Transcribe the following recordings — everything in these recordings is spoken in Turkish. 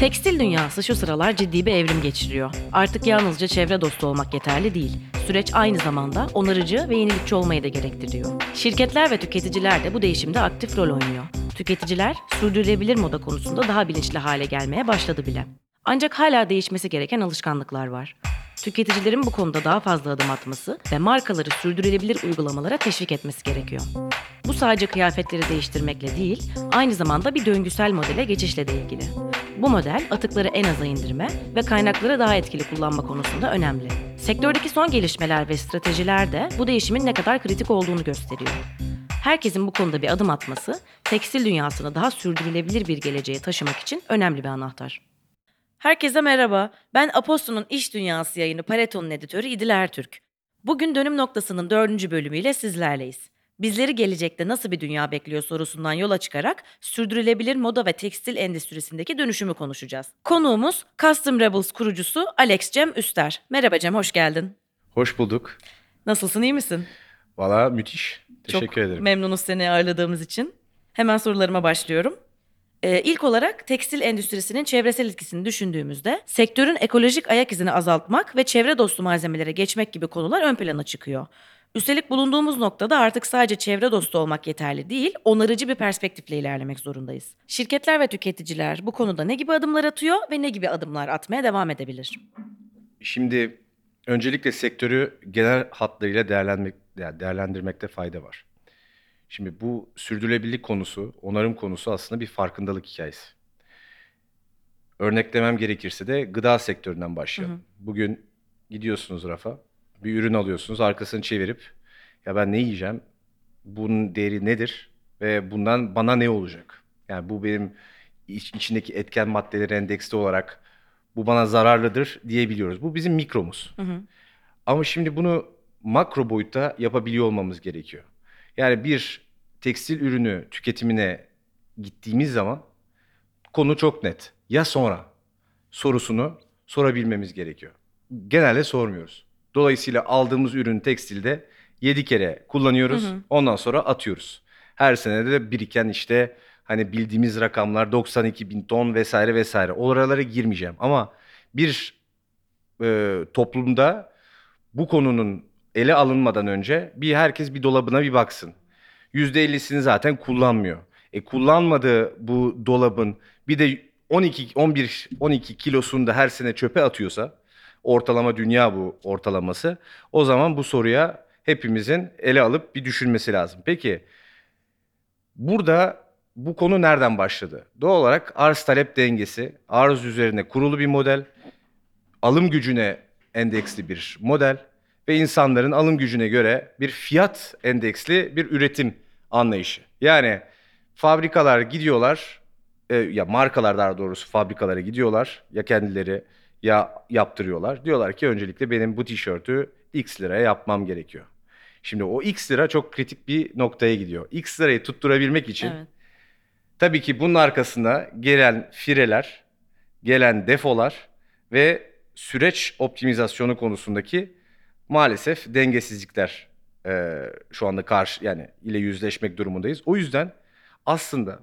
Tekstil dünyası şu sıralar ciddi bir evrim geçiriyor. Artık yalnızca çevre dostu olmak yeterli değil. Süreç aynı zamanda onarıcı ve yenilikçi olmayı da gerektiriyor. Şirketler ve tüketiciler de bu değişimde aktif rol oynuyor. Tüketiciler sürdürülebilir moda konusunda daha bilinçli hale gelmeye başladı bile. Ancak hala değişmesi gereken alışkanlıklar var. Tüketicilerin bu konuda daha fazla adım atması ve markaları sürdürülebilir uygulamalara teşvik etmesi gerekiyor. Bu sadece kıyafetleri değiştirmekle değil, aynı zamanda bir döngüsel modele geçişle de ilgili. Bu model atıkları en aza indirme ve kaynakları daha etkili kullanma konusunda önemli. Sektördeki son gelişmeler ve stratejiler de bu değişimin ne kadar kritik olduğunu gösteriyor. Herkesin bu konuda bir adım atması, tekstil dünyasını daha sürdürülebilir bir geleceğe taşımak için önemli bir anahtar. Herkese merhaba. Ben Aposto'nun İş Dünyası yayını Pareto'nun editörü İdil Ertürk. Bugün dönüm noktasının dördüncü bölümüyle sizlerleyiz. Bizleri gelecekte nasıl bir dünya bekliyor sorusundan yola çıkarak sürdürülebilir moda ve tekstil endüstrisindeki dönüşümü konuşacağız. Konuğumuz Custom Rebels kurucusu Alex Cem Üster. Merhaba Cem, hoş geldin. Hoş bulduk. Nasılsın, iyi misin? Valla müthiş. Teşekkür Çok ederim. memnunuz seni ağırladığımız için. Hemen sorularıma başlıyorum. Ee, ilk olarak tekstil endüstrisinin çevresel etkisini düşündüğümüzde sektörün ekolojik ayak izini azaltmak ve çevre dostu malzemelere geçmek gibi konular ön plana çıkıyor. Üstelik bulunduğumuz noktada artık sadece çevre dostu olmak yeterli değil, onarıcı bir perspektifle ilerlemek zorundayız. Şirketler ve tüketiciler bu konuda ne gibi adımlar atıyor ve ne gibi adımlar atmaya devam edebilir? Şimdi öncelikle sektörü genel hatlarıyla değerlendirmek, değerlendirmekte fayda var. Şimdi bu sürdürülebilirlik konusu, onarım konusu aslında bir farkındalık hikayesi. Örneklemem gerekirse de gıda sektöründen başlayalım. Bugün gidiyorsunuz rafa, bir ürün alıyorsunuz, arkasını çevirip ya ben ne yiyeceğim, bunun değeri nedir ve bundan bana ne olacak? Yani bu benim iç- içindeki etken maddeleri endeksli olarak bu bana zararlıdır diyebiliyoruz. Bu bizim mikromuz. Ama şimdi bunu makro boyutta yapabiliyor olmamız gerekiyor. Yani bir tekstil ürünü tüketimine gittiğimiz zaman konu çok net. Ya sonra sorusunu sorabilmemiz gerekiyor. Genelde sormuyoruz. Dolayısıyla aldığımız ürün tekstilde 7 kere kullanıyoruz. Ondan sonra atıyoruz. Her senede de biriken işte hani bildiğimiz rakamlar 92 bin ton vesaire vesaire. Oralara girmeyeceğim. Ama bir e, toplumda bu konunun ele alınmadan önce bir herkes bir dolabına bir baksın. %50'sini zaten kullanmıyor. E kullanmadığı bu dolabın bir de 12 11 12 kilosunu da her sene çöpe atıyorsa ortalama dünya bu ortalaması. O zaman bu soruya hepimizin ele alıp bir düşünmesi lazım. Peki burada bu konu nereden başladı? Doğal olarak arz talep dengesi, arz üzerine kurulu bir model, alım gücüne endeksli bir model ve insanların alım gücüne göre bir fiyat endeksli bir üretim anlayışı. Yani fabrikalar gidiyorlar, e, ya markalar daha doğrusu fabrikalara gidiyorlar ya kendileri ya yaptırıyorlar. Diyorlar ki öncelikle benim bu tişörtü X liraya yapmam gerekiyor. Şimdi o X lira çok kritik bir noktaya gidiyor. X lirayı tutturabilmek için Evet. Tabii ki bunun arkasında gelen fireler, gelen defolar ve süreç optimizasyonu konusundaki maalesef dengesizlikler eee, şu anda karşı yani ile yüzleşmek durumundayız. O yüzden aslında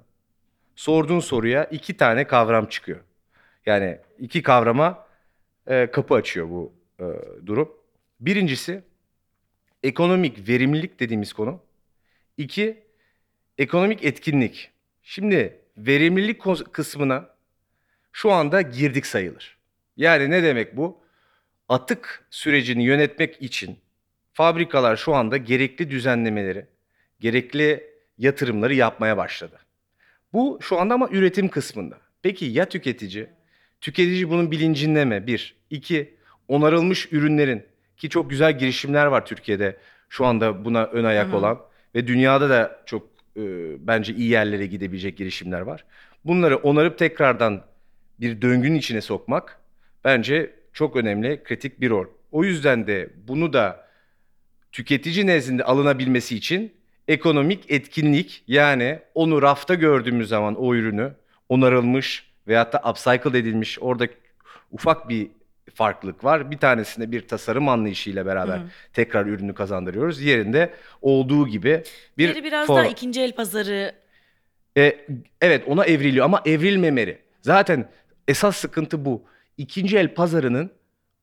sorduğun soruya iki tane kavram çıkıyor. Yani iki kavrama eee, kapı açıyor bu eee, durum. Birincisi ekonomik verimlilik dediğimiz konu. İki, ekonomik etkinlik. Şimdi verimlilik kısmına şu anda girdik sayılır. Yani ne demek bu? Atık sürecini yönetmek için fabrikalar şu anda gerekli düzenlemeleri, gerekli yatırımları yapmaya başladı. Bu şu anda ama üretim kısmında. Peki ya tüketici? Tüketici bunun bilincinde mi? Bir. İki, onarılmış ürünlerin ki çok güzel girişimler var Türkiye'de şu anda buna ön ayak Hı hı. olan ve dünyada da çok e, bence iyi yerlere gidebilecek girişimler var. Bunları onarıp tekrardan bir döngünün içine sokmak bence çok önemli, kritik bir rol. O yüzden de bunu da tüketici nezdinde alınabilmesi için ekonomik etkinlik yani onu rafta gördüğümüz zaman o ürünü onarılmış veyahut da upcycle edilmiş orada ufak bir farklılık var. Bir tanesinde bir tasarım anlayışıyla beraber Hı tekrar ürünü kazandırıyoruz. Diğerinde olduğu gibi bir Diğeri biraz form- daha ikinci el pazarı e, evet ona evriliyor ama evrilmemeli. Zaten esas sıkıntı bu. İkinci el pazarının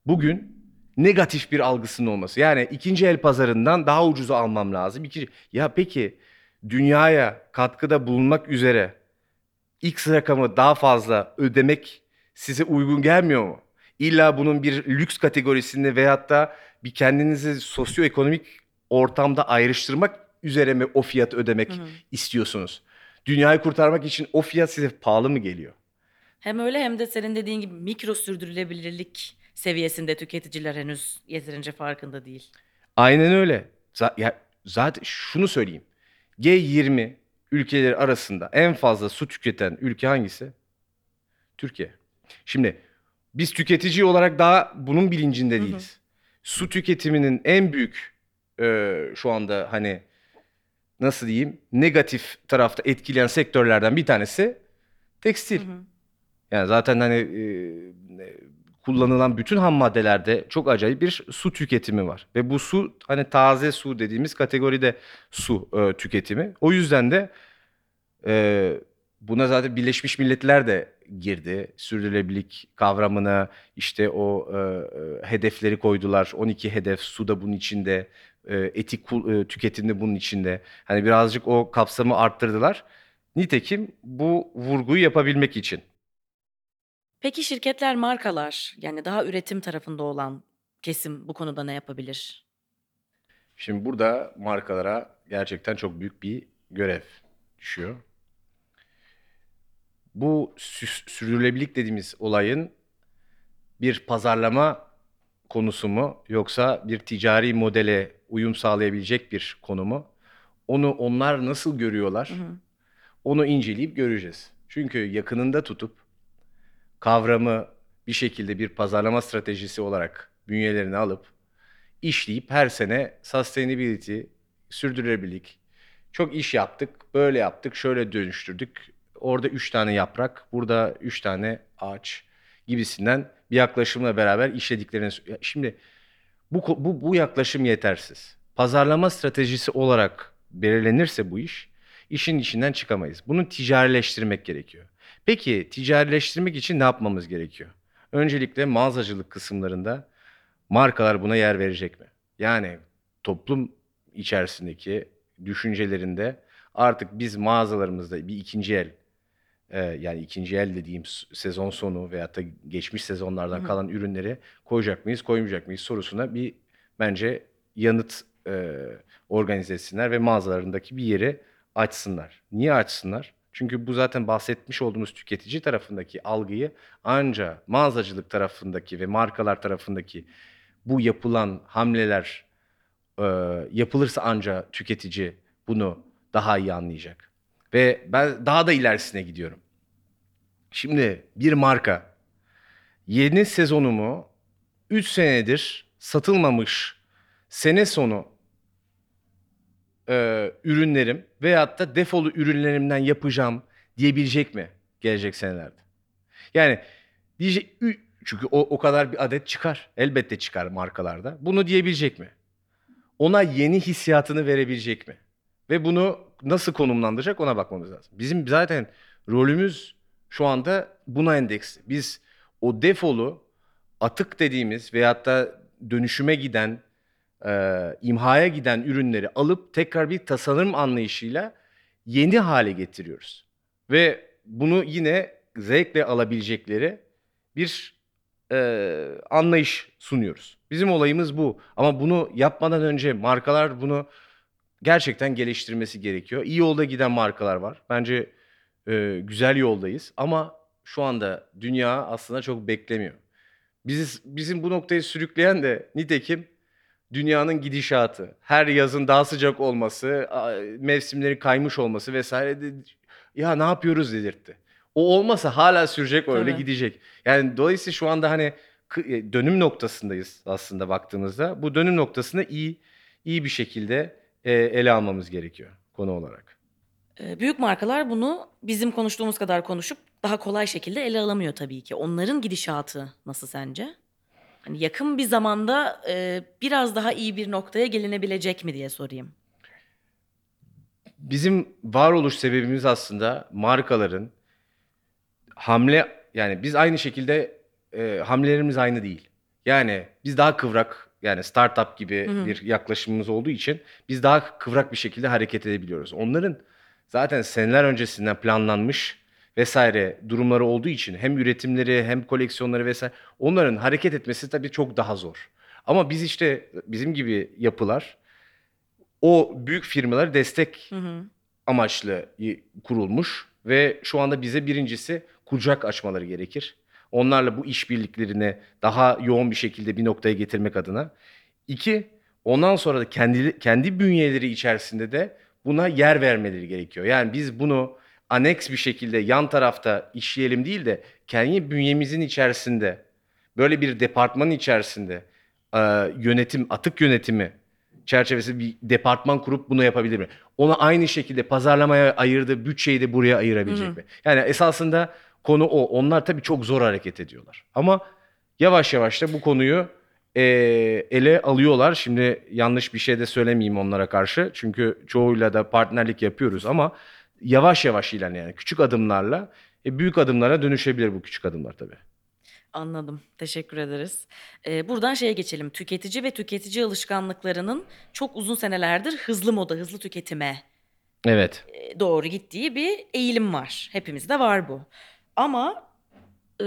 bugün negatif bir algısının olması. Yani ikinci el pazarından daha ucuza almam lazım. İkinci... Ya peki dünyaya katkıda bulunmak üzere X rakamı daha fazla ödemek size uygun gelmiyor mu? İlla bunun bir lüks kategorisinde veyahut da bir kendinizi sosyoekonomik ortamda ayrıştırmak üzere mi o fiyatı ödemek Hı hı. istiyorsunuz? Dünyayı kurtarmak için o fiyat size pahalı mı geliyor? Hem öyle hem de senin dediğin gibi mikro sürdürülebilirlik seviyesinde tüketiciler henüz yeterince farkında değil. Aynen öyle. Z- ya, zaten şunu söyleyeyim. G20 ülkeleri arasında en fazla su tüketen ülke hangisi? Türkiye. Şimdi biz tüketici olarak daha bunun bilincinde Hı hı. değiliz. Su tüketiminin en büyük e, şu anda hani nasıl diyeyim negatif tarafta etkileyen sektörlerden bir tanesi tekstil. Hı hı. Yani zaten hani e, kullanılan bütün ham maddelerde çok acayip bir su tüketimi var. Ve bu su hani taze su dediğimiz kategoride su e, tüketimi. O yüzden de e, buna zaten Birleşmiş Milletler de girdi. Sürdürülebilirlik kavramına işte o e, e, hedefleri koydular. 12 hedef su da bunun içinde. E, etik e, tüketim de bunun içinde. Hani birazcık o kapsamı arttırdılar. Nitekim bu vurguyu yapabilmek için. Peki şirketler, markalar yani daha üretim tarafında olan kesim bu konuda ne yapabilir? Şimdi burada markalara gerçekten çok büyük bir görev düşüyor. Bu sü- sürdürülebilirlik dediğimiz olayın bir pazarlama konusu mu yoksa bir ticari modele uyum sağlayabilecek bir konu mu? Onu onlar nasıl görüyorlar? Hı hı. Onu inceleyip göreceğiz. Çünkü yakınında tutup kavramı bir şekilde bir pazarlama stratejisi olarak bünyelerine alıp işleyip her sene sustainability, sürdürülebilirlik, çok iş yaptık, böyle yaptık, şöyle dönüştürdük. Orada üç tane yaprak, burada üç tane ağaç gibisinden bir yaklaşımla beraber işlediklerini... Ya Şimdi bu, bu, bu yaklaşım yetersiz. Pazarlama stratejisi olarak belirlenirse bu iş, işin içinden çıkamayız. Bunu ticarileştirmek gerekiyor. Peki ticarileştirmek için ne yapmamız gerekiyor? Öncelikle mağazacılık kısımlarında markalar buna yer verecek mi? Yani toplum içerisindeki düşüncelerinde artık biz mağazalarımızda bir ikinci el e, yani ikinci el dediğim sezon sonu veyahut da geçmiş sezonlardan hı. kalan ürünleri koyacak mıyız, koymayacak mıyız sorusuna bir bence yanıt e, organize etsinler ve mağazalarındaki bir yeri açsınlar. Niye açsınlar? Çünkü bu zaten bahsetmiş olduğumuz tüketici tarafındaki algıyı anca mağazacılık tarafındaki ve markalar tarafındaki bu yapılan hamleler e, yapılırsa anca tüketici bunu daha iyi anlayacak. Ve ben daha da ilerisine gidiyorum. Şimdi bir marka yeni sezonumu 3 senedir satılmamış sene sonu e, ürünlerim veyahut da defolu ürünlerimden yapacağım diyebilecek mi gelecek senelerde? Yani diyecek ü- çünkü o, o kadar bir adet çıkar. Elbette çıkar markalarda. Bunu diyebilecek mi? Ona yeni hissiyatını verebilecek mi? Ve bunu nasıl konumlandıracak ona bakmamız lazım. Bizim zaten rolümüz şu anda buna endeksli. Biz o defolu atık dediğimiz veyahut da dönüşüme giden, e, imhaya giden ürünleri alıp tekrar bir tasarım anlayışıyla yeni hale getiriyoruz. Ve bunu yine zevkle alabilecekleri bir e, anlayış sunuyoruz. Bizim olayımız bu. Ama bunu yapmadan önce markalar bunu gerçekten geliştirmesi gerekiyor. İyi yolda giden markalar var. Bence e, güzel yoldayız. Ama şu anda dünya aslında çok beklemiyor. Bizi, bizim bu noktayı sürükleyen de nitekim dünyanın gidişatı. Her yazın daha sıcak olması, mevsimlerin kaymış olması vesaire de ya ne yapıyoruz dedirtti. O olmasa hala sürecek öyle Tabii. gidecek. Yani dolayısıyla şu anda hani e, dönüm noktasındayız aslında baktığımızda. Bu dönüm noktasını iyi iyi bir şekilde e, ele almamız gerekiyor konu olarak. Ee, Büyük markalar bunu bizim konuştuğumuz kadar konuşup daha kolay şekilde ele alamıyor tabii ki. Onların gidişatı nasıl sence? Hani yakın bir zamanda e, biraz daha iyi bir noktaya gelinebilecek mi diye sorayım. Bizim varoluş sebebimiz aslında markaların hamle yani biz aynı şekilde e, hamlelerimiz aynı değil. Yani biz daha kıvrak yani startup gibi bir yaklaşımımız olduğu için biz daha kıvrak bir şekilde hareket edebiliyoruz. Onların zaten seneler öncesinden planlanmış vesaire durumları olduğu için hem üretimleri hem koleksiyonları vesaire onların hareket etmesi tabii çok daha zor. Ama biz işte bizim gibi yapılar o büyük firmaları destek Hı hı. amaçlı kurulmuş ve şu anda bize birincisi kucak açmaları gerekir. Onlarla bu işbirliklerini daha yoğun bir şekilde bir noktaya getirmek adına. İki, ondan sonra da kendi kendi bünyeleri içerisinde de buna yer vermeleri gerekiyor. Yani biz bunu aneks bir şekilde yan tarafta işleyelim değil de kendi bünyemizin içerisinde böyle bir departmanın içerisinde e, yönetim, atık yönetimi çerçevesi bir departman kurup bunu yapabilir mi? Ona aynı şekilde pazarlamaya ayırdığı bütçeyi de buraya ayırabilecek Hı hı. mi? Yani esasında konu o. Onlar tabii çok zor hareket ediyorlar. Ama yavaş yavaş da bu konuyu e, ele alıyorlar. Şimdi yanlış bir şey de söylemeyeyim onlara karşı. Çünkü çoğuyla da partnerlik yapıyoruz ama yavaş yavaş ilerleyen yani küçük adımlarla e, büyük adımlara dönüşebilir bu küçük adımlar tabii. Anladım. Teşekkür ederiz. Ee, buradan şeye geçelim. Tüketici ve tüketici alışkanlıklarının çok uzun senelerdir hızlı moda, hızlı tüketime Evet. e, doğru gittiği bir eğilim var. Hepimizde var bu. Ama e,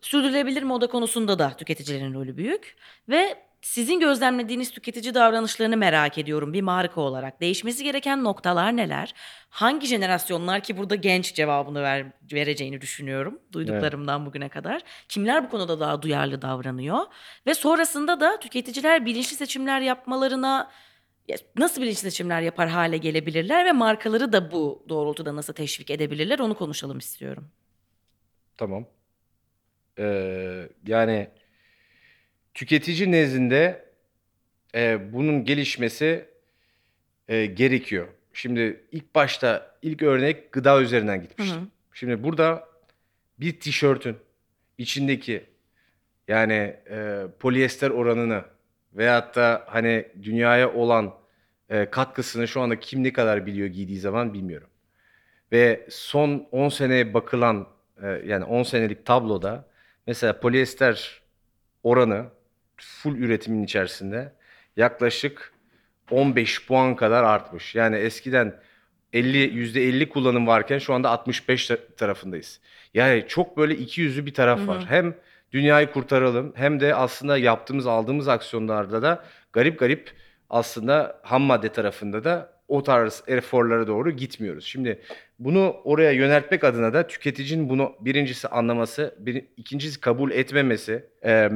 sürdürülebilir moda konusunda da tüketicilerin rolü büyük. Ve sizin gözlemlediğiniz tüketici davranışlarını merak ediyorum bir marka olarak. Değişmesi gereken noktalar neler? Hangi jenerasyonlar ki burada genç cevabını ver, vereceğini düşünüyorum duyduklarımdan bugüne kadar. Kimler bu konuda daha duyarlı davranıyor? Ve sonrasında da tüketiciler bilinçli seçimler yapmalarına ya nasıl bilinçli seçimler yapar hale gelebilirler ve markaları da bu doğrultuda nasıl teşvik edebilirler onu konuşalım istiyorum. Tamam. Ee, yani tüketici nezdinde e, bunun gelişmesi e, gerekiyor. Şimdi ilk başta ilk örnek gıda üzerinden gitmiştim. Hı hı. Şimdi burada bir tişörtün içindeki yani e, polyester oranını veyahut da hani dünyaya olan e, katkısını şu anda kim ne kadar biliyor giydiği zaman bilmiyorum. Ve son 10 seneye bakılan e, yani 10 senelik tabloda mesela polyester oranı full üretimin içerisinde yaklaşık 15 puan kadar artmış. Yani eskiden 50 %50 kullanım varken şu anda 65 ta- tarafındayız. Yani çok böyle iki yüzlü bir taraf var. Hem dünyayı kurtaralım hem de aslında yaptığımız aldığımız aksiyonlarda da garip garip aslında ham madde tarafında da o tarz eforlara doğru gitmiyoruz. Şimdi bunu oraya yöneltmek adına da tüketicinin bunu birincisi anlaması, bir, ikincisi kabul etmemesi, e,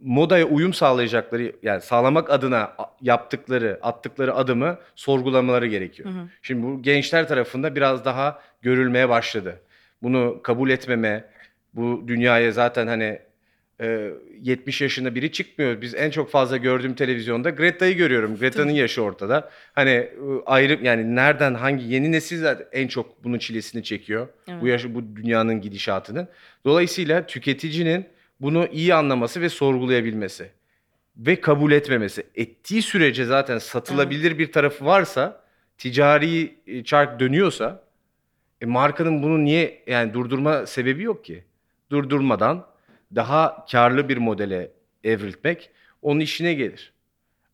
modaya uyum sağlayacakları yani sağlamak adına yaptıkları, attıkları adımı sorgulamaları gerekiyor. Şimdi bu gençler tarafında biraz daha görülmeye başladı. Bunu kabul etmeme, bu dünyaya zaten hani e, 70 yaşında biri çıkmıyor. Biz en çok fazla gördüğüm televizyonda Greta'yı görüyorum. Greta'nın yaşı ortada. Hani ayrı yani nereden hangi yeni nesil en çok bunun çilesini çekiyor. Evet. Bu yaşı bu dünyanın gidişatının. Dolayısıyla tüketicinin bunu iyi anlaması ve sorgulayabilmesi ve kabul etmemesi. Ettiği sürece zaten satılabilir bir tarafı varsa, ticari çark dönüyorsa e, markanın bunu niye yani durdurma sebebi yok ki. Durdurmadan daha karlı bir modele evriltmek onun işine gelir.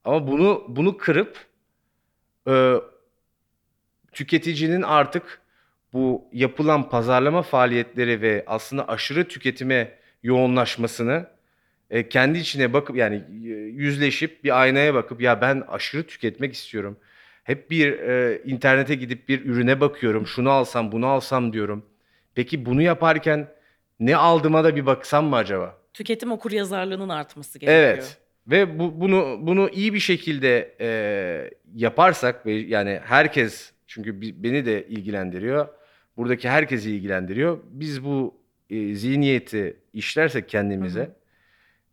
Ama bunu bunu kırıp e, tüketicinin artık bu yapılan pazarlama faaliyetleri ve aslında aşırı tüketime yoğunlaşmasını e, kendi içine bakıp yani e, yüzleşip bir aynaya bakıp ya ben aşırı tüketmek istiyorum. Hep bir e, internete gidip bir ürüne bakıyorum. Şunu alsam, bunu alsam diyorum. Peki bunu yaparken ne aldığıma da bir baksam mı acaba? Tüketim okur yazarlığının artması gerekiyor. Evet. Ve bu, bunu bunu iyi bir şekilde e, yaparsak ve yani herkes çünkü beni de ilgilendiriyor. Buradaki herkesi ilgilendiriyor. Biz bu e, zihniyeti işlersek kendimize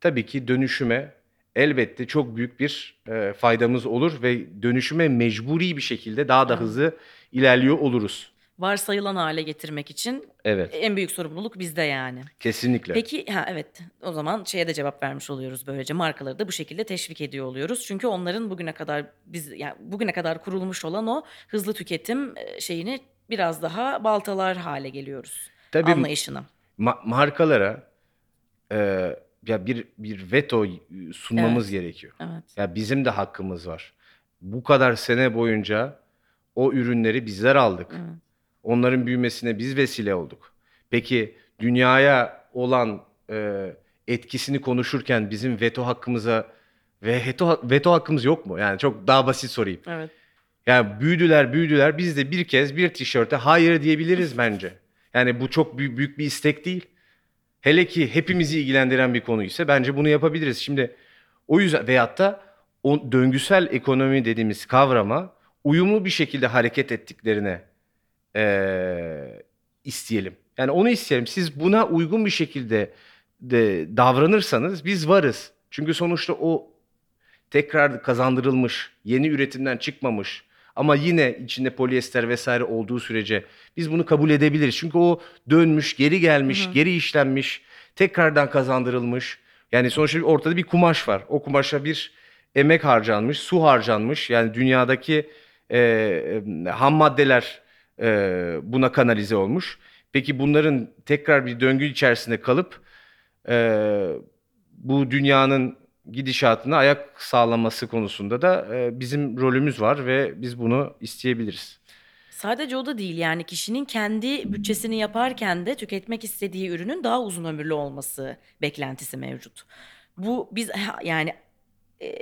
tabii ki dönüşüme elbette çok büyük bir e, faydamız olur ve dönüşüme mecburi bir şekilde daha da Evet. hızlı ilerliyor oluruz. Varsayılan hale getirmek için Evet, en büyük sorumluluk bizde yani. kesinlikle. Peki ha evet o zaman şeye de cevap vermiş oluyoruz böylece markaları da bu şekilde teşvik ediyor oluyoruz. Çünkü onların bugüne kadar biz yani bugüne kadar kurulmuş olan o hızlı tüketim e, şeyini biraz daha baltalar hale geliyoruz Tabii anlayışına. ma- markalara e, ya bir bir veto sunmamız gerekiyor. Evet. Ya bizim de hakkımız var. Bu kadar sene boyunca o ürünleri bizler aldık. Evet. Onların büyümesine biz vesile olduk. Peki dünyaya olan e, etkisini konuşurken bizim veto hakkımıza ve veto, veto hakkımız yok mu? Yani çok daha basit sorayım. Evet. Yani büyüdüler büyüdüler biz de bir kez bir tişörte hayır diyebiliriz bence. Yani bu çok büyük, büyük bir istek değil. Hele ki hepimizi ilgilendiren bir konu ise bence bunu yapabiliriz. Şimdi o yüzden veyahut da o döngüsel ekonomi dediğimiz kavrama uyumlu bir şekilde hareket ettiklerine eee, isteyelim. Yani onu isteyelim. Siz buna uygun bir şekilde de davranırsanız biz varız. Çünkü sonuçta o tekrar kazandırılmış, yeni üretimden çıkmamış ama yine içinde polyester vesaire olduğu sürece biz bunu kabul edebiliriz. Çünkü o dönmüş, geri gelmiş, geri işlenmiş, tekrardan kazandırılmış. Yani sonuçta ortada bir kumaş var. O kumaşa bir emek harcanmış, su harcanmış. Yani dünyadaki e, e, ham maddeler e, buna kanalize olmuş. Peki bunların tekrar bir döngü içerisinde kalıp e, bu dünyanın gidişatına ayak sağlaması konusunda da e, bizim rolümüz var ve biz bunu isteyebiliriz. Sadece o da değil yani kişinin kendi bütçesini yaparken de tüketmek istediği ürünün daha uzun ömürlü olması beklentisi mevcut. Bu biz yani e,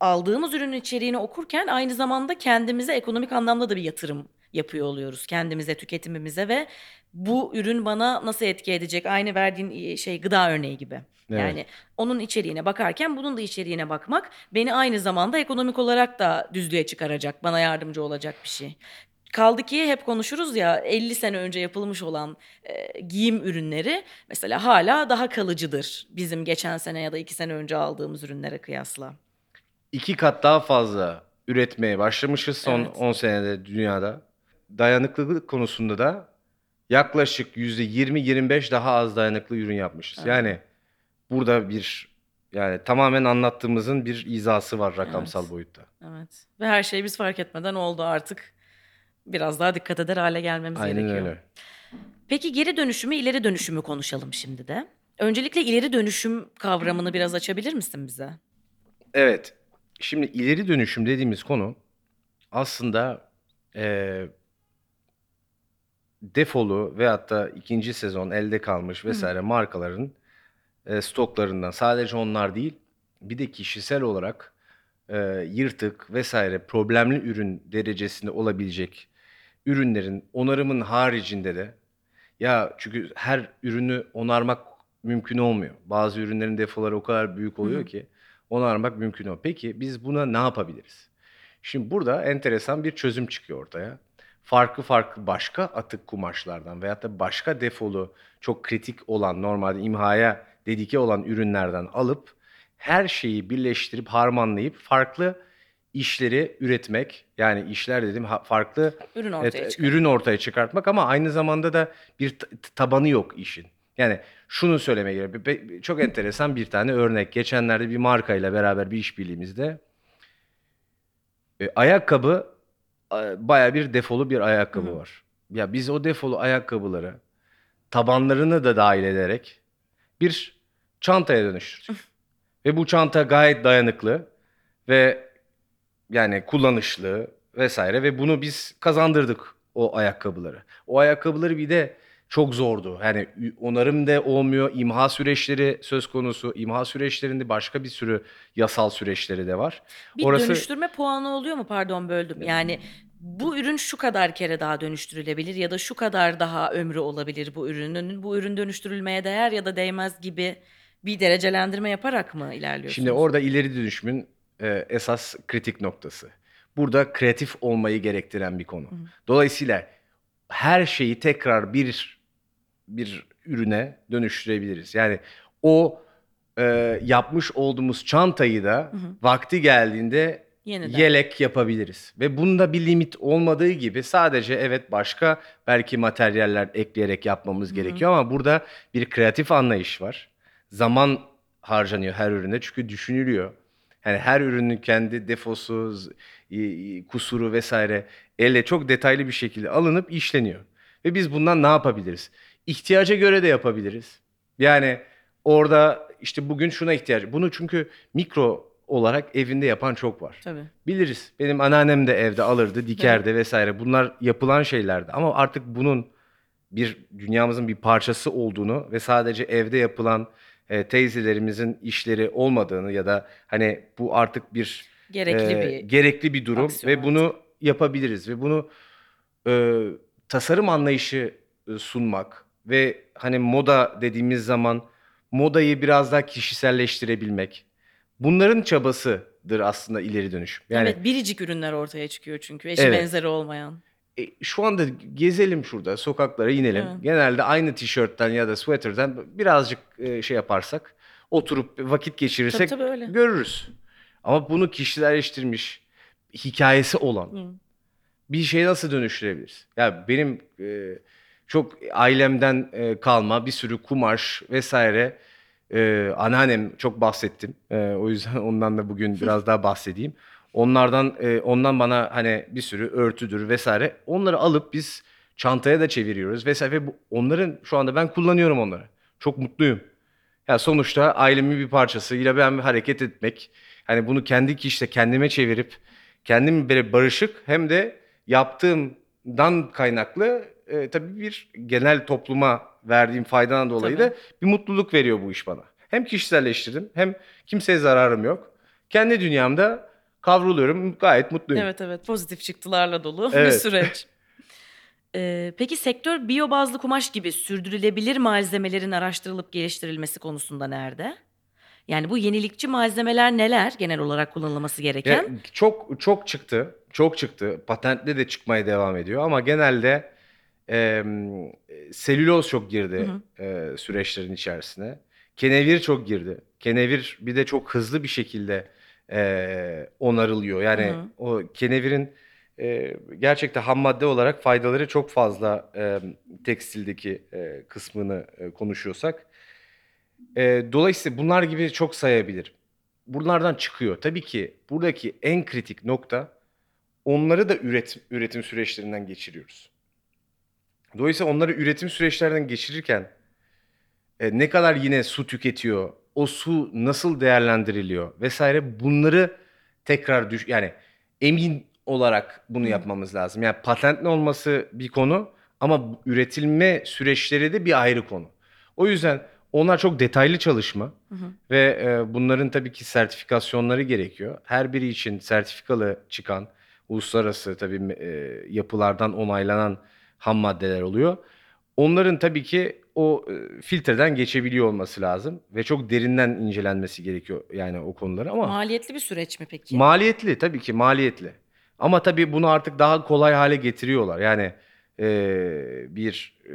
aldığımız ürünün içeriğini okurken aynı zamanda kendimize ekonomik anlamda da bir yatırım yapıyor oluyoruz. Kendimize, tüketimimize ve bu ürün bana nasıl etki edecek? Aynı verdiğin şey gıda örneği gibi. Evet. Yani onun içeriğine bakarken bunun da içeriğine bakmak beni aynı zamanda ekonomik olarak da düzlüğe çıkaracak, bana yardımcı olacak bir şey. Kaldı ki hep konuşuruz ya 50 sene önce yapılmış olan e, giyim ürünleri mesela hala daha kalıcıdır bizim geçen sene ya da 2 sene önce aldığımız ürünlere kıyasla. İki kat daha fazla üretmeye başlamışız son Evet. 10 senede dünyada. Dayanıklılık konusunda da yaklaşık %20-25 daha az dayanıklı ürün yapmışız. Evet. Yani burada bir yani tamamen anlattığımızın bir izası var rakamsal Evet. boyutta. Evet. Ve her şey biz fark etmeden oldu artık. Biraz daha dikkat eder hale gelmemiz Aynen gerekiyor. öyle. Peki geri dönüşümü, ileri dönüşümü konuşalım şimdi de. Öncelikle ileri dönüşüm kavramını biraz açabilir misin bize? Evet. Şimdi ileri dönüşüm dediğimiz konu aslında eee defolu veyahut da ikinci sezon elde kalmış vesaire markaların eee, stoklarından sadece onlar değil bir de kişisel olarak eee, yırtık vesaire problemli ürün derecesinde olabilecek ürünlerin onarımın haricinde de ya çünkü her ürünü onarmak mümkün olmuyor. Bazı ürünlerin defoları o kadar büyük oluyor hı. ki onarmak mümkün olmuyor. Peki biz buna ne yapabiliriz? Şimdi burada enteresan bir çözüm çıkıyor ortaya. Farklı farklı başka atık kumaşlardan veyahut da başka defolu çok kritik olan normalde imhaya dedike olan ürünlerden alıp her şeyi birleştirip harmanlayıp farklı işleri üretmek yani işler dedim farklı Ürün Evet, ortaya e, çıkar. ürün ortaya çıkartmak ama aynı zamanda da bir tabanı yok işin. Yani şunu söylemeye gerek. Çok enteresan bir tane örnek. Geçenlerde bir markayla beraber bir işbirliğimizde e, ayakkabı baya bir defolu bir ayakkabı Hı hı. var. Ya biz o defolu ayakkabıları tabanlarını da dahil ederek bir çantaya dönüştürdük. ve bu çanta gayet dayanıklı ve yani kullanışlı vesaire ve bunu biz kazandırdık o ayakkabıları. O ayakkabıları bir de çok zordu. Yani onarım da olmuyor. imha süreçleri söz konusu. İmha süreçlerinde başka bir sürü yasal süreçleri de var. Bir Orası dönüştürme puanı oluyor mu? Pardon böldüm. Yani bu ürün şu kadar kere daha dönüştürülebilir ya da şu kadar daha ömrü olabilir bu ürünün. Bu ürün dönüştürülmeye değer ya da değmez gibi bir derecelendirme yaparak mı ilerliyorsunuz? Şimdi orada ileri dönüşümün e, esas kritik noktası. Burada kreatif olmayı gerektiren bir konu. Dolayısıyla her şeyi tekrar bir bir ürüne dönüştürebiliriz. Yani o e, yapmış olduğumuz çantayı da vakti geldiğinde Yeniden. yelek yapabiliriz. Ve bunda bir limit olmadığı gibi sadece evet başka belki materyaller ekleyerek yapmamız gerekiyor ama burada bir kreatif anlayış var. Zaman harcanıyor her ürüne çünkü düşünülüyor. Yani her ürünün kendi defosu, kusuru vesaire elle çok detaylı bir şekilde alınıp işleniyor. Ve biz bundan ne yapabiliriz? İhtiyaca göre de yapabiliriz. Yani orada işte bugün şuna ihtiyacı. Bunu çünkü mikro olarak evinde yapan çok var. Tabii. Biliriz. Benim anneannem de evde alırdı, dikerdi vesaire. Bunlar yapılan şeylerdi. Ama artık bunun bir dünyamızın bir parçası olduğunu ve sadece evde yapılan e, teyzelerimizin işleri olmadığını ya da hani bu artık bir Gerekli e, bir gerekli bir durum ve bunu yapabiliriz ve bunu e, tasarım anlayışı e, sunmak ve hani moda dediğimiz zaman modayı biraz daha kişiselleştirebilmek. Bunların çabasıdır aslında ileri dönüşüm. Yani evet biricik ürünler ortaya çıkıyor çünkü eşi Evet. benzeri olmayan. e, şu anda gezelim şurada, sokaklara inelim. Evet. Genelde aynı tişörtten ya da sweater'dan birazcık e, şey yaparsak, oturup vakit geçirirsek Tabii, tabii öyle. görürüz. Ama bunu kişiselleştirmiş, hikayesi olan Hı. bir şeye nasıl dönüştürebiliriz? Ya benim e, çok ailemden e, kalma bir sürü kumaş vesaire e, anneannem çok bahsettim. E, o yüzden ondan da bugün biraz daha bahsedeyim. Onlardan e, ondan bana hani bir sürü örtüdür vesaire. Onları alıp biz çantaya da çeviriyoruz vesaire ve bu, onların şu anda ben kullanıyorum onları. Çok mutluyum. Ya sonuçta ailemin bir parçasıyla ben bir hareket etmek. Hani bunu kendi işte kendime çevirip kendim böyle barışık hem de yaptığımdan kaynaklı e, tabii bir genel topluma verdiğim faydadan dolayı da Tabii. bir mutluluk veriyor bu iş bana. Hem kişiselleştirdim hem kimseye zararım yok. Kendi dünyamda kavruluyorum gayet mutluyum. Evet evet pozitif çıktılarla dolu bir Evet. süreç. Ee, peki sektör biyo bazlı kumaş gibi sürdürülebilir malzemelerin araştırılıp geliştirilmesi konusunda nerede? Yani bu yenilikçi malzemeler neler genel olarak kullanılması gereken? Ya, çok çok çıktı. Çok çıktı. Patentli de çıkmaya devam ediyor ama genelde e, selüloz çok girdi e, süreçlerin içerisine. Kenevir çok girdi. Kenevir bir de çok hızlı bir şekilde e, onarılıyor. Yani Hı hı. o kenevirin e, gerçekten ham madde olarak faydaları çok fazla e, tekstildeki e, kısmını e, konuşuyorsak. E, dolayısıyla bunlar gibi çok sayabilirim. Bunlardan çıkıyor. Tabii ki buradaki en kritik nokta onları da üretim, üretim süreçlerinden geçiriyoruz. Dolayısıyla onları üretim süreçlerinden geçirirken e, ne kadar yine su tüketiyor, o su nasıl değerlendiriliyor vesaire bunları tekrar düş yani emin olarak bunu yapmamız lazım. Yani patentli olması bir konu ama üretilme süreçleri de bir ayrı konu. O yüzden onlar çok detaylı çalışma ve e, bunların tabii ki sertifikasyonları gerekiyor. Her biri için sertifikalı çıkan uluslararası tabii e, yapılardan onaylanan ham maddeler oluyor. Onların tabii ki o e, filtreden geçebiliyor olması lazım ve çok derinden incelenmesi gerekiyor yani o konuları ama Maliyetli bir süreç mi peki? maliyetli tabii ki maliyetli. Ama tabii bunu artık daha kolay hale getiriyorlar. Yani e, bir e,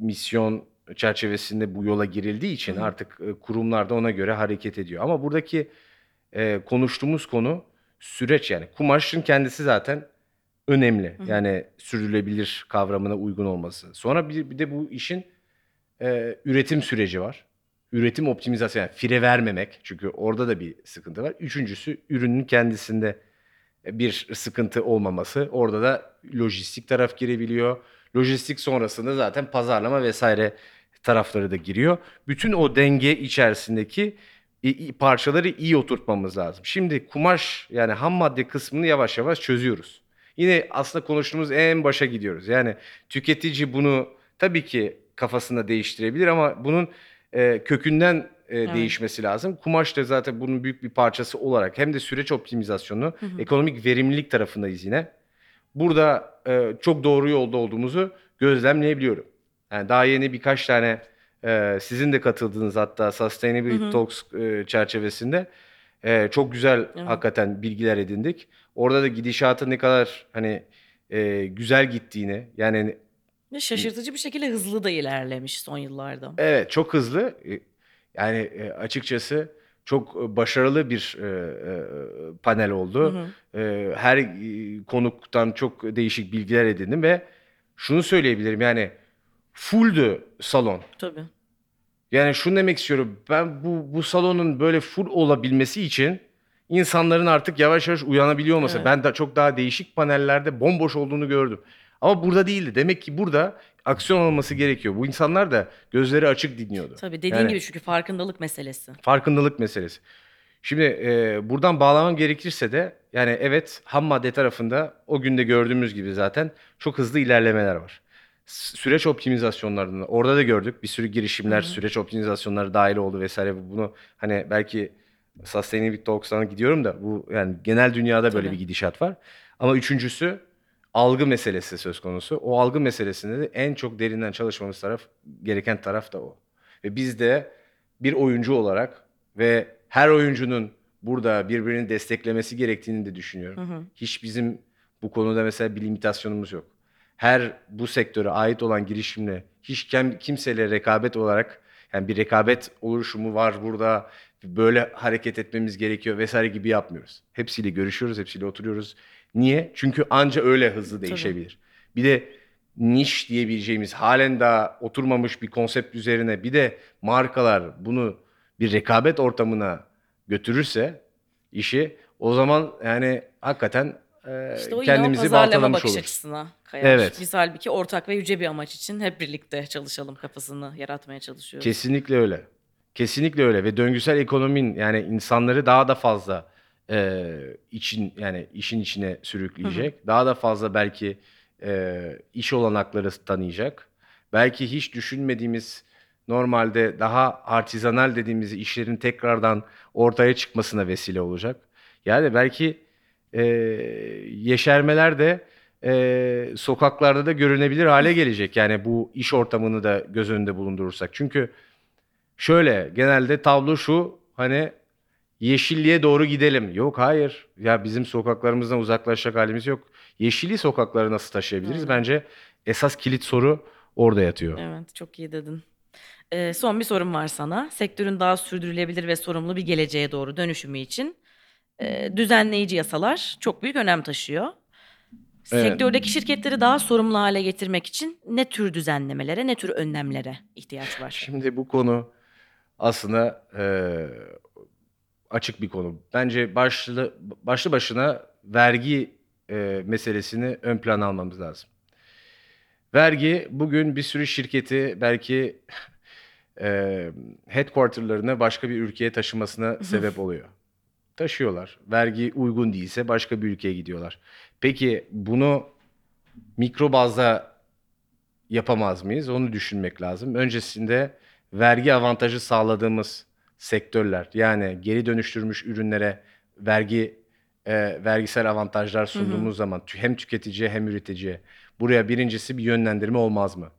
misyon çerçevesinde bu yola girildiği için artık e, kurumlar da ona göre hareket ediyor. Ama buradaki e, konuştuğumuz konu süreç yani kumaşın kendisi zaten önemli. Yani sürdürülebilir kavramına uygun olması. Sonra bir, bir de bu işin e, üretim süreci var. Üretim optimizasyonu yani fire vermemek çünkü orada da bir sıkıntı var. Üçüncüsü ürünün kendisinde bir sıkıntı olmaması. Orada da lojistik taraf girebiliyor. Lojistik sonrasında zaten pazarlama vesaire tarafları da giriyor. Bütün o denge içerisindeki parçaları iyi oturtmamız lazım. Şimdi kumaş yani ham madde kısmını yavaş yavaş çözüyoruz. Yine aslında konuştuğumuz en başa gidiyoruz. Yani tüketici bunu tabii ki kafasında değiştirebilir ama bunun e, kökünden e, değişmesi lazım. Kumaş da zaten bunun büyük bir parçası olarak hem de süreç optimizasyonu, ekonomik verimlilik tarafındayız yine. Burada e, çok doğru yolda olduğumuzu gözlemleyebiliyorum. Yani daha yeni birkaç tane e, sizin de katıldığınız hatta Sustainability Talks e, çerçevesinde e, çok güzel hakikaten bilgiler edindik. Orada da gidişatın ne kadar hani e, güzel gittiğini yani Ve şaşırtıcı bir şekilde hızlı da ilerlemiş son yıllarda. Evet çok hızlı. E, Yani e, açıkçası çok e, başarılı bir e, e, panel oldu. E, Her e, konuktan çok değişik bilgiler edindim ve şunu söyleyebilirim yani fulldü salon. Tabii. Yani şunu demek istiyorum. Ben bu bu salonun böyle full olabilmesi için insanların artık yavaş yavaş uyanabiliyor olması. Evet. Ben de çok daha değişik panellerde bomboş olduğunu gördüm. Ama burada değildi. Demek ki burada aksiyon alınması gerekiyor. Bu insanlar da gözleri açık dinliyordu. Tabii dediğin Yani- gibi çünkü farkındalık meselesi. Farkındalık meselesi. Şimdi e, buradan bağlamam gerekirse de yani evet ham madde tarafında o günde gördüğümüz gibi zaten çok hızlı ilerlemeler var. Süreç optimizasyonlarında orada da gördük. Bir sürü girişimler, süreç optimizasyonları dahil oldu vesaire. Bunu hani belki Sustainability Talks'tan gidiyorum da bu yani genel dünyada böyle Tabii. bir gidişat var. Ama üçüncüsü algı meselesi söz konusu. O algı meselesinde de en çok derinden çalışmamız taraf gereken taraf da o. Ve biz de bir oyuncu olarak ve her oyuncunun burada birbirini desteklemesi gerektiğini de düşünüyorum. Hiç bizim bu konuda mesela bir limitasyonumuz yok. Her bu sektöre ait olan girişimle hiç kim, kimseyle rekabet olarak yani bir rekabet oluşumu var burada böyle hareket etmemiz gerekiyor vesaire gibi yapmıyoruz. Hepsiyle görüşüyoruz, hepsiyle oturuyoruz. Niye? Çünkü anca öyle hızlı değişebilir. Bir de niş diyebileceğimiz halen daha oturmamış bir konsept üzerine bir de markalar bunu bir rekabet ortamına götürürse işi o zaman yani hakikaten e, İşte kendimizi baltalamış oluruz. açısına kayar. Evet. Biz halbuki ortak ve yüce bir amaç için hep birlikte çalışalım kafasını yaratmaya çalışıyoruz. Kesinlikle öyle. Kesinlikle öyle ve döngüsel ekonominin yani insanları daha da fazla e, için yani işin içine sürükleyecek. Daha da fazla belki e, iş olanakları tanıyacak. Belki hiç düşünmediğimiz normalde daha artizanal dediğimiz işlerin tekrardan ortaya çıkmasına vesile olacak. Yani belki e, yeşermeler de e, sokaklarda da görünebilir hale gelecek. Yani bu iş ortamını da göz önünde bulundurursak. Çünkü şöyle genelde tablo şu hani yeşilliğe doğru gidelim. Yok hayır ya bizim sokaklarımızdan uzaklaşacak halimiz yok. Yeşili sokaklara nasıl taşıyabiliriz? Aynen. Bence esas kilit soru orada yatıyor. Evet, çok iyi dedin. Ee, son bir sorum var sana. Sektörün daha sürdürülebilir ve sorumlu bir geleceğe doğru dönüşümü için e, düzenleyici yasalar çok büyük önem taşıyor. Evet. Sektördeki şirketleri daha sorumlu hale getirmek için ne tür düzenlemelere, ne tür önlemlere ihtiyaç var? Şimdi bu konu aslında eee, açık bir konu. Bence başlı başlı başına vergi eee, meselesini ön plana almamız lazım. Vergi bugün bir sürü şirketi belki eee headquarterlarını başka bir ülkeye taşımasına sebep oluyor. Taşıyorlar. Vergi uygun değilse başka bir ülkeye gidiyorlar. Peki bunu mikro bazda yapamaz mıyız? Onu düşünmek lazım. Öncesinde vergi avantajı sağladığımız sektörler yani geri dönüştürmüş ürünlere vergi e, vergisel avantajlar sunduğumuz zaman tü- hem tüketiciye hem üreticiye buraya birincisi bir yönlendirme olmaz mı?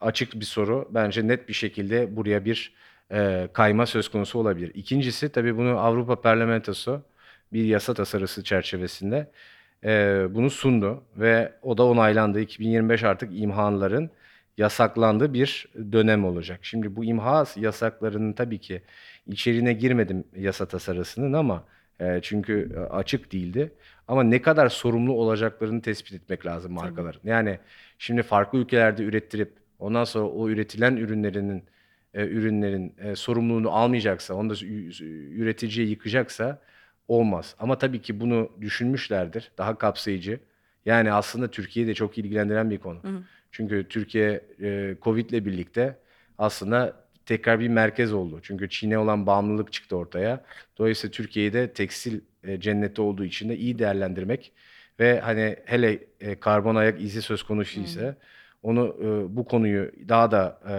Açık bir soru. Bence net bir şekilde buraya bir e, kayma söz konusu olabilir. İkincisi tabii bunu Avrupa Parlamentosu bir yasa tasarısı çerçevesinde e, bunu sundu ve o da onaylandı. 2025 artık imhaların yasaklandığı bir dönem olacak. Şimdi bu imha yasaklarının tabii ki içeriğine girmedim yasa tasarısının ama e, çünkü e, açık değildi. Ama ne kadar sorumlu olacaklarını tespit etmek lazım markaların. Yani şimdi farklı ülkelerde ürettirip ondan sonra o üretilen ürünlerinin e, ürünlerin e, sorumluluğunu almayacaksa, onu da üreticiye yıkacaksa olmaz. Ama tabii ki bunu düşünmüşlerdir. Daha kapsayıcı. Yani aslında Türkiye'yi de çok ilgilendiren bir konu. Çünkü Türkiye e, Covid'le birlikte aslında tekrar bir merkez oldu. Çünkü Çin'e olan bağımlılık çıktı ortaya. Dolayısıyla Türkiye'yi de tekstil e, cenneti olduğu için de iyi değerlendirmek ve hani hele e, karbon ayak izi söz konusu ise onu e, bu konuyu daha da e,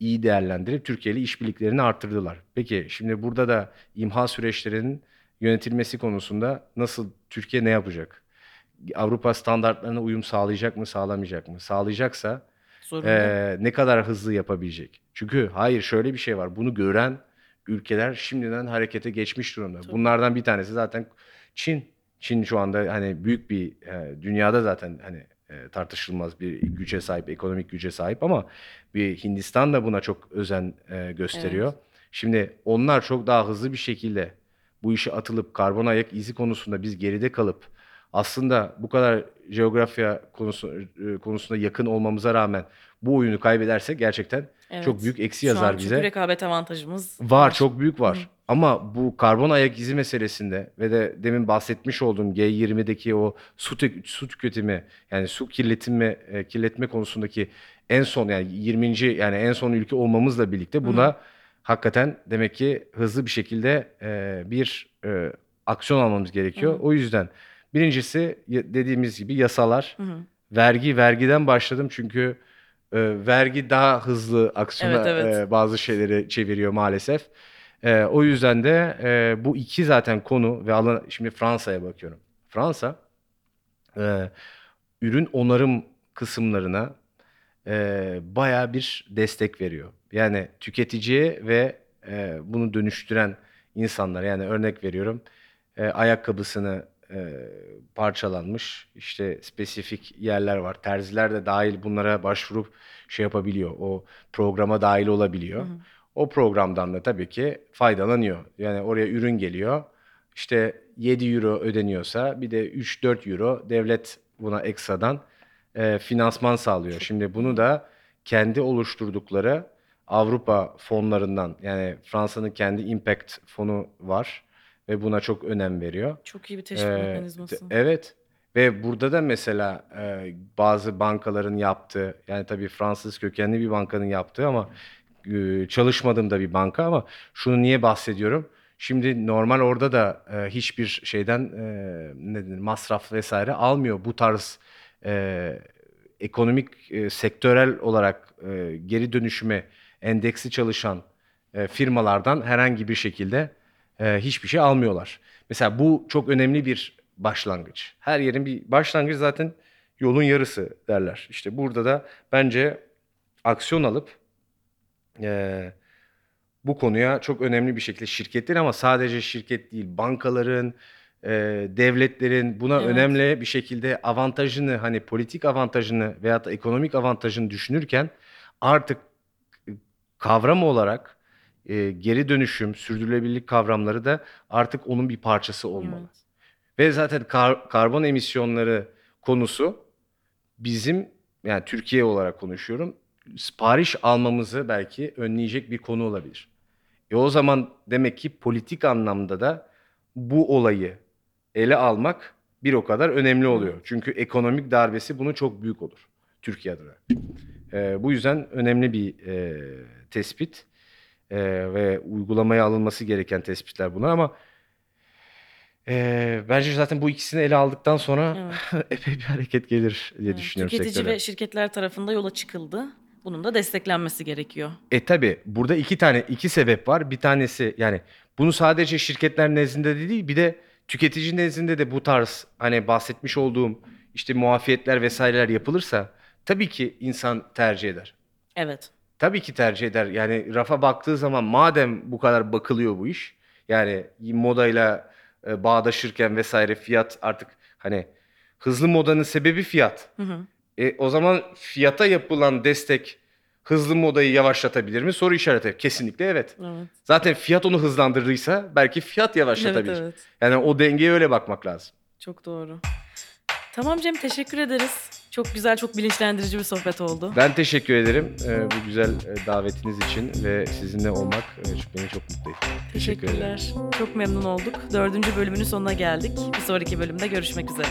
iyi değerlendirip Türkiye ile işbirliklerini arttırdılar. Peki şimdi burada da imha süreçlerinin yönetilmesi konusunda nasıl Türkiye ne yapacak? Avrupa standartlarına uyum sağlayacak mı, sağlamayacak mı? Sağlayacaksa ee, ne kadar hızlı yapabilecek? Çünkü hayır şöyle bir şey var. Bunu gören ülkeler şimdiden harekete geçmiş durumda. Bunlardan bir tanesi zaten Çin. Çin şu anda hani büyük bir e, dünyada zaten hani e, tartışılmaz bir güce sahip, ekonomik güce sahip ama bir Hindistan da buna çok özen e, gösteriyor. Şimdi onlar çok daha hızlı bir şekilde bu işe atılıp karbon ayak izi konusunda biz geride kalıp aslında bu kadar coğrafya konusu, e, konusunda yakın olmamıza rağmen bu oyunu kaybedersek gerçekten Evet. çok büyük eksi Şu yazar an çünkü bize. rekabet avantajımız Var, çok büyük var. Ama bu karbon ayak izi meselesinde ve de demin bahsetmiş olduğum G20'deki o su, tük- su tüketimi yani su kirletimi e, kirletme konusundaki en son yani 20. yani en son ülke olmamızla birlikte buna hakikaten demek ki hızlı bir şekilde e, bir e, aksiyon almamız gerekiyor. Hı hı. O yüzden birincisi dediğimiz gibi yasalar, Hı hı. vergi vergiden başladım çünkü e, vergi daha hızlı aksiyona Evet, evet. e, bazı şeyleri çeviriyor maalesef. E, o yüzden de e, bu iki zaten konu ve alan şimdi Fransa'ya bakıyorum. Fransa e, ürün onarım kısımlarına e, bayağı bir destek veriyor. Yani tüketiciye ve e, bunu dönüştüren insanlar yani örnek veriyorum e, ayakkabısını e, parçalanmış işte spesifik yerler var. Terziler de dahil bunlara başvurup şey yapabiliyor. O programa dahil olabiliyor. O programdan da tabii ki faydalanıyor. Yani oraya ürün geliyor. İşte 7 euro ödeniyorsa bir de 3-4 euro devlet buna ekstradan e, finansman sağlıyor. Şimdi bunu da kendi oluşturdukları Avrupa fonlarından yani Fransa'nın kendi Impact fonu var ve buna çok önem veriyor. Çok iyi bir teşvik Ee, mekanizması. Evet. Ve burada da mesela e, bazı bankaların yaptığı, yani tabii Fransız kökenli bir bankanın yaptığı ama e, çalışmadığım da bir banka ama şunu niye bahsediyorum? Şimdi normal orada da e, hiçbir şeyden e, ne denir, masraf vesaire almıyor. Bu tarz e, ekonomik e, sektörel olarak e, geri dönüşüme endeksi çalışan e, firmalardan herhangi bir şekilde e, hiçbir şey almıyorlar. Mesela bu çok önemli bir başlangıç. Her yerin bir başlangıcı zaten yolun yarısı derler. İşte burada da bence aksiyon alıp e, bu konuya çok önemli bir şekilde şirketler ama sadece şirket değil bankaların, e, devletlerin buna Evet. önemli bir şekilde avantajını hani politik avantajını veyahut da ekonomik avantajını düşünürken artık kavram olarak e, geri dönüşüm, sürdürülebilirlik kavramları da artık onun bir parçası olmalı. Evet. Ve zaten kar- karbon emisyonları konusu bizim yani Türkiye olarak konuşuyorum. Sipariş almamızı belki önleyecek bir konu olabilir. E o zaman demek ki politik anlamda da bu olayı ele almak bir o kadar önemli oluyor. Çünkü ekonomik darbesi bunu çok büyük olur Türkiye adına. E, bu yüzden önemli bir e, tespit E, ve uygulamaya alınması gereken tespitler bunlar ama e, bence zaten bu ikisini ele aldıktan sonra epey bir hareket gelir diye Evet, düşünüyorum Tüketici sektöre. ve şirketler tarafında yola çıkıldı. Bunun da desteklenmesi gerekiyor. E tabi burada iki tane iki sebep var. Bir tanesi yani bunu sadece şirketler nezdinde de değil bir de tüketici nezdinde de bu tarz hani bahsetmiş olduğum işte muafiyetler vesaireler yapılırsa tabii ki insan tercih eder. Evet. Tabii ki tercih eder. Yani rafa baktığı zaman madem bu kadar bakılıyor bu iş yani modayla e, bağdaşırken vesaire fiyat artık hani hızlı modanın sebebi fiyat. Hı hı. E, o zaman fiyata yapılan destek hızlı modayı yavaşlatabilir mi? Soru işareti. Kesinlikle evet. Evet. Zaten fiyat onu hızlandırırsa belki fiyat yavaşlatabilir. Evet, evet. Yani o dengeye öyle bakmak lazım. Çok doğru. Tamam Cem teşekkür ederiz. Çok güzel, çok bilinçlendirici bir sohbet oldu. Ben teşekkür ederim e, bu güzel e, davetiniz için ve sizinle olmak e, çok- beni çok mutlu etti. Teşekkür ederim. Teşekkürler. Çok memnun olduk. Dördüncü bölümünün sonuna geldik. Bir sonraki bölümde görüşmek üzere.